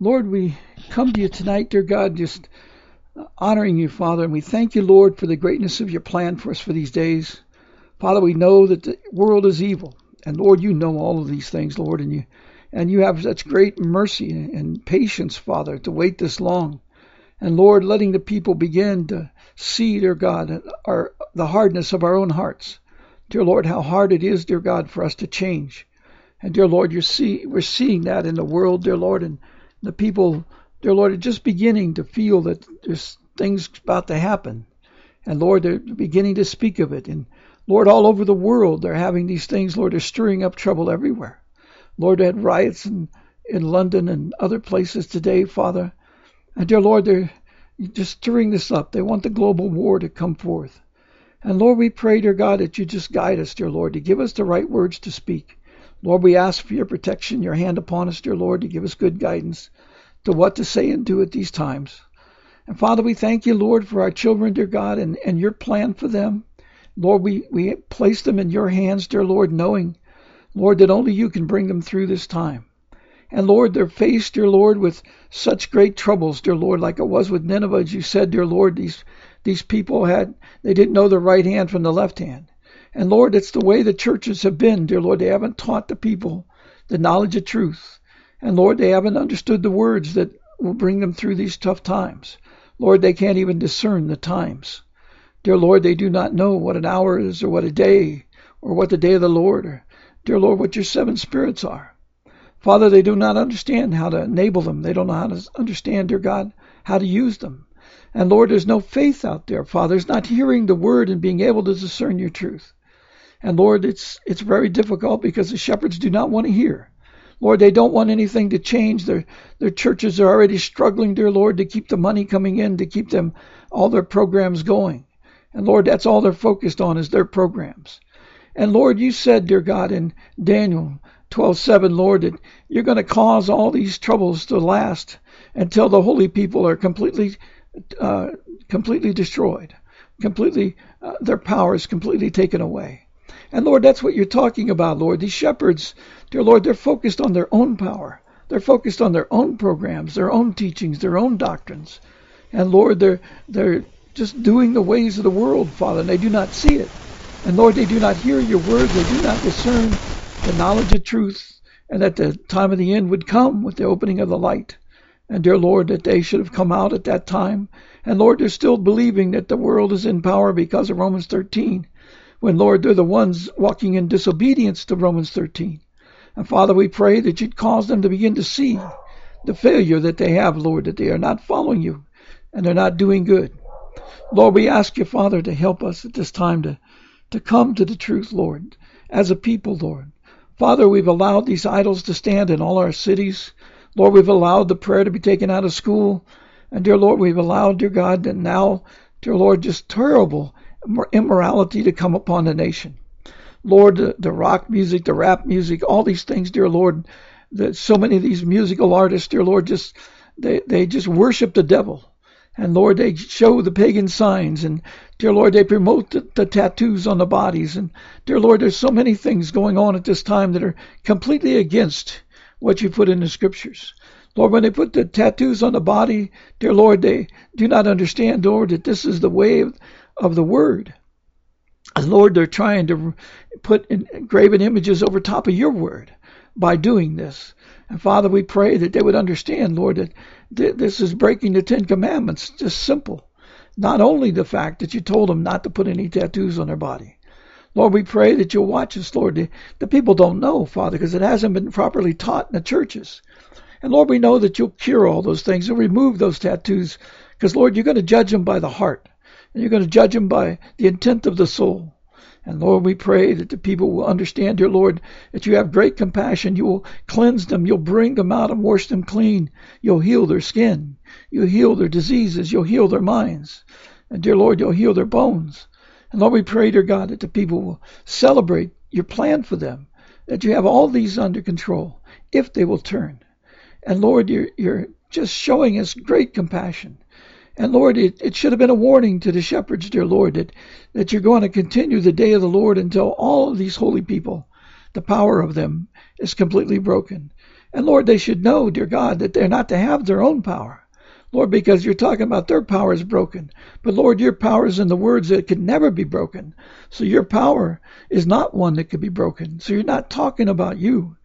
Lord, we come to you tonight, dear God, just honoring you, Father, and we thank you, Lord, for the greatness of your plan for us for these days. Father, we know that the world is evil, and Lord, you know all of these things, Lord, and you and you have such great mercy and patience, Father, to wait this long. And Lord, letting the people begin to see, dear God, our, the hardness of our own hearts. Dear Lord, how hard it is, dear God, for us to change. And dear Lord, you see, we're seeing that in the world, dear Lord, and the people, dear Lord, are just beginning to feel that there's things about to happen. And Lord, they're beginning to speak of it. And Lord, all over the world, they're having these things, Lord, they're stirring up trouble everywhere. Lord, they had riots in, in London and other places today, Father. And dear Lord, they're just stirring this up. They want the global war to come forth. And Lord, we pray, dear God, that you just guide us, dear Lord, to give us the right words to speak. Lord, we ask for your protection, your hand upon us, dear Lord, to give us good guidance to what to say and do at these times. And Father, we thank you, Lord, for our children, dear God, and, and your plan for them. Lord, we, we place them in your hands, dear Lord, knowing Lord, that only you can bring them through this time. And Lord, they're faced, dear Lord, with such great troubles, dear Lord, like it was with Nineveh, as you said, dear Lord, these these people had they didn't know the right hand from the left hand. And Lord, it's the way the churches have been, dear Lord. They haven't taught the people the knowledge of truth. And Lord, they haven't understood the words that will bring them through these tough times. Lord, they can't even discern the times. Dear Lord, they do not know what an hour is or what a day or what the day of the Lord or dear Lord, what your seven spirits are. Father, they do not understand how to enable them. They don't know how to understand, dear God, how to use them. And Lord, there's no faith out there, Father. It's not hearing the word and being able to discern your truth. And Lord, it's it's very difficult because the shepherds do not want to hear. Lord, they don't want anything to change. Their their churches are already struggling, dear Lord, to keep the money coming in, to keep them all their programs going. And Lord, that's all they're focused on is their programs. And Lord, you said, dear God, in Daniel 12:7, Lord, that you're going to cause all these troubles to last until the holy people are completely, uh, completely destroyed, completely, uh, their power is completely taken away. And Lord, that's what you're talking about, Lord. These shepherds, dear Lord, they're focused on their own power. They're focused on their own programs, their own teachings, their own doctrines. And Lord, they're they're just doing the ways of the world, Father, and they do not see it. And Lord, they do not hear your words, they do not discern the knowledge of truth, and that the time of the end would come with the opening of the light. And dear Lord, that they should have come out at that time. And Lord, they're still believing that the world is in power because of Romans 13. When, Lord, they're the ones walking in disobedience to Romans 13. And Father, we pray that you'd cause them to begin to see the failure that they have, Lord, that they are not following you and they're not doing good. Lord, we ask you, Father, to help us at this time to to come to the truth, Lord, as a people, Lord. Father, we've allowed these idols to stand in all our cities. Lord, we've allowed the prayer to be taken out of school. And dear Lord, we've allowed, dear God, that now, dear Lord, just terrible immorality to come upon the nation. Lord, the, the rock music, the rap music, all these things, dear Lord, that so many of these musical artists, dear Lord, just they, they just worship the devil. And Lord, they show the pagan signs. And dear Lord, they promote the, the, tattoos on the bodies. And dear Lord, there's so many things going on at this time that are completely against what you put in the scriptures. Lord, when they put the tattoos on the body, dear Lord, they do not understand, Lord, that this is the way of, of the word. Lord, they're trying to put graven images over top of your word by doing this. And Father, we pray that they would understand, Lord, that this is breaking the Ten Commandments. Just simple. Not only the fact that you told them not to put any tattoos on their body. Lord, we pray that you'll watch us, Lord. The, the people don't know, Father, because it hasn't been properly taught in the churches. And Lord, we know that you'll cure all those things and remove those tattoos, because Lord, you're going to judge them by the heart, and you're going to judge them by the intent of the soul. And Lord, we pray that the people will understand, dear Lord, that you have great compassion. You will cleanse them. You'll bring them out and wash them clean. You'll heal their skin. You'll heal their diseases. You'll heal their minds. And dear Lord, you'll heal their bones. And Lord, we pray, dear God, that the people will celebrate your plan for them, that you have all these under control if they will turn. And Lord, you're, you're just showing us great compassion. And Lord, it, it should have been a warning to the shepherds, dear Lord, that, that you're going to continue the day of the Lord until all of these holy people, the power of them is completely broken. And Lord, they should know, dear God, that they're not to have their own power. Lord, because you're talking about their power is broken. But Lord, your power is in the words that can never be broken. So your power is not one that could be broken. So you're not talking about you,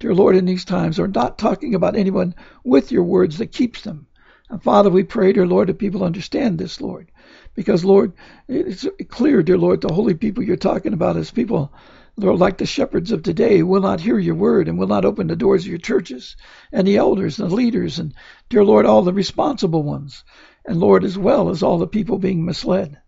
dear Lord, in these times, or not talking about anyone with your words that keeps them. And Father, we pray, dear Lord, that people understand this, Lord. Because, Lord, it's clear, dear Lord, the holy people you're talking about as people, Lord, like the shepherds of today, will not hear your word and will not open the doors of your churches, and the elders and the leaders, and, dear Lord, all the responsible ones, and, Lord, as well as all the people being misled.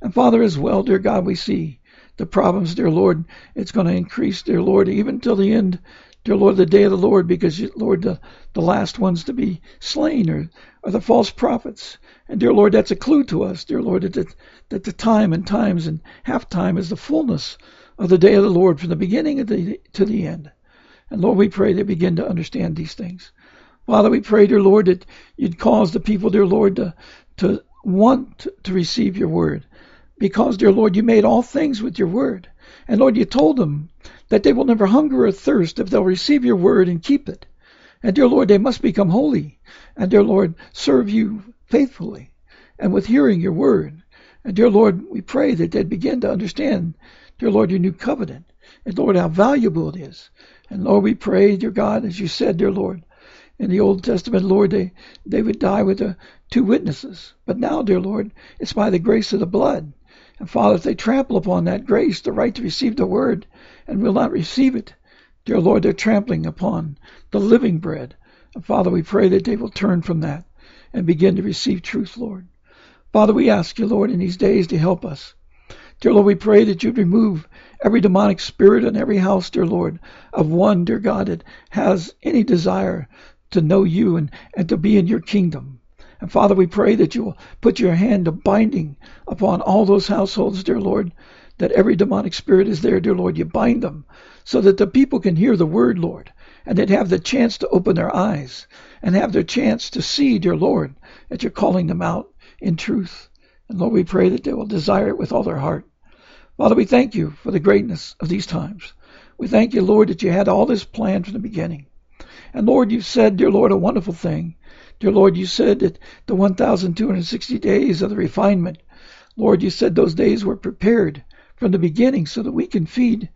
And, Father, as well, dear God, we see the problems, dear Lord, it's going to increase, dear Lord, even till the end, dear Lord, the day of the Lord, because, Lord, the, the last ones to be slain are, are the false prophets. And, dear Lord, that's a clue to us, dear Lord, that the, that the time and times and half time is the fullness of the day of the Lord from the beginning the, to the end. And, Lord, we pray they begin to understand these things. Father, we pray, dear Lord, that you'd cause the people, dear Lord, to, to want to receive your word. Because, dear Lord, you made all things with your word. And Lord, you told them that they will never hunger or thirst if they'll receive your word and keep it. And dear Lord, they must become holy. And dear Lord, serve you faithfully and with hearing your word. And dear Lord, we pray that they'd begin to understand, dear Lord, your new covenant. And Lord, how valuable it is. And Lord, we pray, dear God, as you said, dear Lord, in the Old Testament, Lord, they, they would die with the two witnesses. But now, dear Lord, it's by the grace of the blood. And Father, if they trample upon that grace, the right to receive the word, and will not receive it, dear Lord, they're trampling upon the living bread. And Father, we pray that they will turn from that and begin to receive truth, Lord. Father, we ask you, Lord, in these days to help us. Dear Lord, we pray that you'd remove every demonic spirit in every house, dear Lord, of one, dear God, that has any desire to know you and, and to be in your kingdom. And Father, we pray that you will put your hand of binding upon all those households, dear Lord, that every demonic spirit is there, dear Lord. You bind them so that the people can hear the word, Lord, and they'd have the chance to open their eyes and have their chance to see, dear Lord, that you're calling them out in truth. And Lord, we pray that they will desire it with all their heart. Father, we thank you for the greatness of these times. We thank you, Lord, that you had all this planned from the beginning. And Lord, you said, dear Lord, a wonderful thing Dear Lord, you said that the 1,260 days of the refinement, Lord, you said those days were prepared from the beginning so that we can feed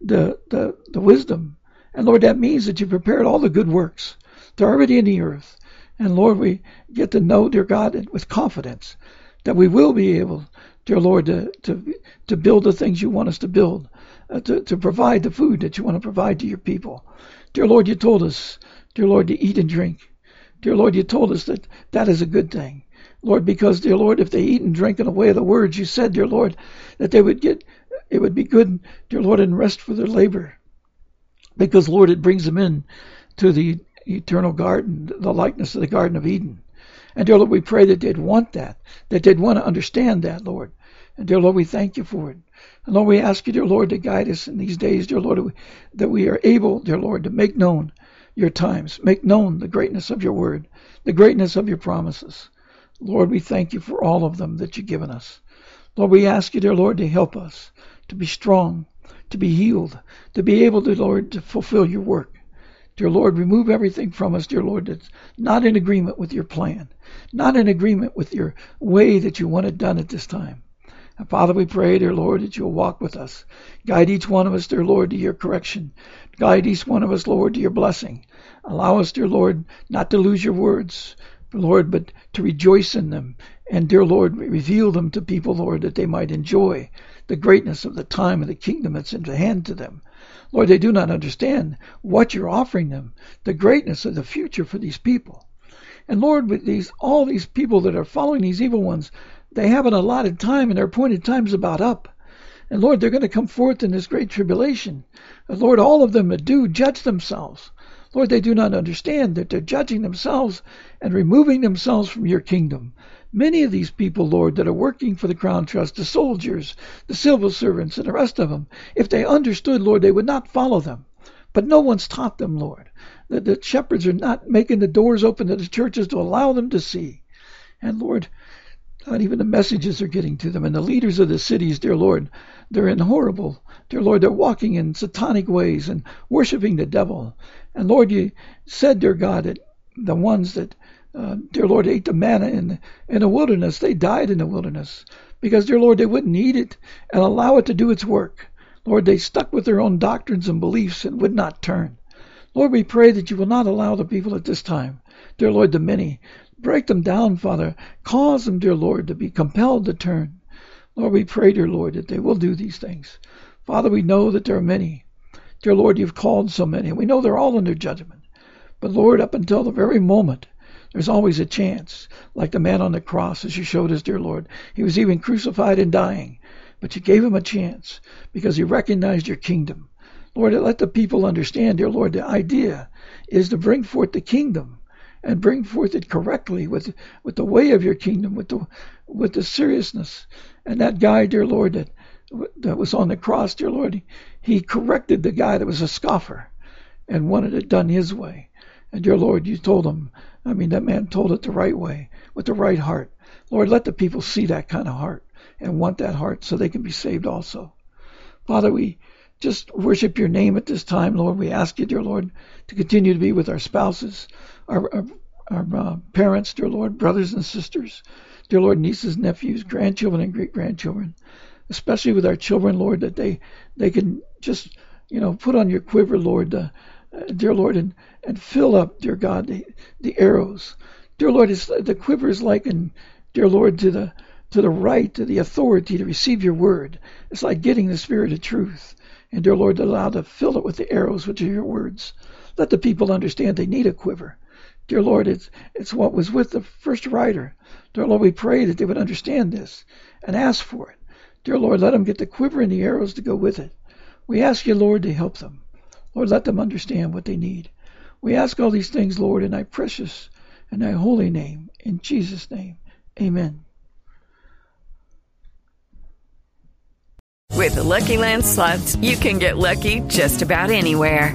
the, the, the wisdom. And Lord, that means that you prepared all the good works. They're already in the earth. And Lord, we get to know, dear God, with confidence that we will be able, dear Lord, to, to, to build the things you want us to build, uh, to, to provide the food that you want to provide to your people. Dear Lord, you told us, dear Lord, to eat and drink. Dear Lord, you told us that that is a good thing. Lord, because, dear Lord, if they eat and drink in the way of the words, you said, dear Lord, that they would get, it would be good, dear Lord, and rest for their labor. Because, Lord, it brings them in to the eternal garden, the likeness of the Garden of Eden. And, dear Lord, we pray that they'd want that, that they'd want to understand that, Lord. And, dear Lord, we thank you for it. And, Lord, we ask you, dear Lord, to guide us in these days, dear Lord, that we are able, dear Lord, to make known your times. Make known the greatness of your word, the greatness of your promises. Lord, we thank you for all of them that you've given us. Lord, we ask you, dear Lord, to help us to be strong, to be healed, to be able to, Lord, to fulfill your work. Dear Lord, remove everything from us, dear Lord, that's not in agreement with your plan, not in agreement with your way that you want it done at this time. And Father, we pray, dear Lord, that you'll walk with us. Guide each one of us, dear Lord, to your correction. Guide each one of us, Lord, to your blessing. Allow us, dear Lord, not to lose your words, Lord, but to rejoice in them. And, dear Lord, reveal them to people, Lord, that they might enjoy the greatness of the time and the kingdom that's in the hand to them. Lord, they do not understand what you're offering them, the greatness of the future for these people. And Lord, with these all these people that are following these evil ones, they have an allotted time and their appointed time's about up. And Lord, they're going to come forth in this great tribulation. And Lord, all of them that do judge themselves. Lord, they do not understand that they're judging themselves and removing themselves from your kingdom. Many of these people, Lord, that are working for the Crown Trust, the soldiers, the civil servants, and the rest of them, if they understood, Lord, they would not follow them. But no one's taught them, Lord. The, the shepherds are not making the doors open to the churches to allow them to see. And Lord, not even the messages are getting to them. And the leaders of the cities, dear Lord, they're in horrible, dear Lord, they're walking in satanic ways and worshiping the devil. And Lord, you said, dear God, that the ones that, uh, dear Lord, ate the manna in, in the wilderness, they died in the wilderness. Because, dear Lord, they wouldn't eat it and allow it to do its work. Lord, they stuck with their own doctrines and beliefs and would not turn. Lord, we pray that you will not allow the people at this time, dear Lord, the many, break them down, Father. Cause them, dear Lord, to be compelled to turn. Lord, we pray, dear Lord, that they will do these things. Father, we know that there are many. Dear Lord, you've called so many, we know they're all under judgment. But Lord, up until the very moment, there's always a chance, like the man on the cross, as you showed us, dear Lord. He was even crucified and dying. But you gave him a chance because he recognized your kingdom. Lord, let the people understand, dear Lord, the idea is to bring forth the kingdom and bring forth it correctly with with the way of your kingdom, with the with the seriousness. And that guy, dear Lord, that that was on the cross, dear Lord, he corrected the guy that was a scoffer and wanted it done his way. And dear Lord, you told him, I mean, that man told it the right way, with the right heart. Lord, let the people see that kind of heart and want that heart so they can be saved also. Father, we just worship your name at this time, Lord. We ask you, dear Lord, to continue to be with our spouses, our, our, our uh, parents, dear Lord, brothers and sisters, dear Lord, nieces, nephews, grandchildren, and great grandchildren, especially with our children, Lord, that they they can just you know put on your quiver, Lord, uh, Uh, dear Lord, and and fill up, dear God, the, the arrows, dear Lord. It's, the quiver is likened, dear Lord, to the to the right, to the authority to receive your word. It's like getting the spirit of truth. And dear Lord, allow to fill it with the arrows, which are your words. Let the people understand they need a quiver. Dear Lord, it's it's what was with the first writer. Dear Lord, we pray that they would understand this and ask for it. Dear Lord, let them get the quiver and the arrows to go with it. We ask you, Lord, to help them. Lord, let them understand what they need. We ask all these things, Lord, in thy precious and thy holy name. In Jesus' name. Amen. With the Lucky Land slots, you can get lucky just about anywhere.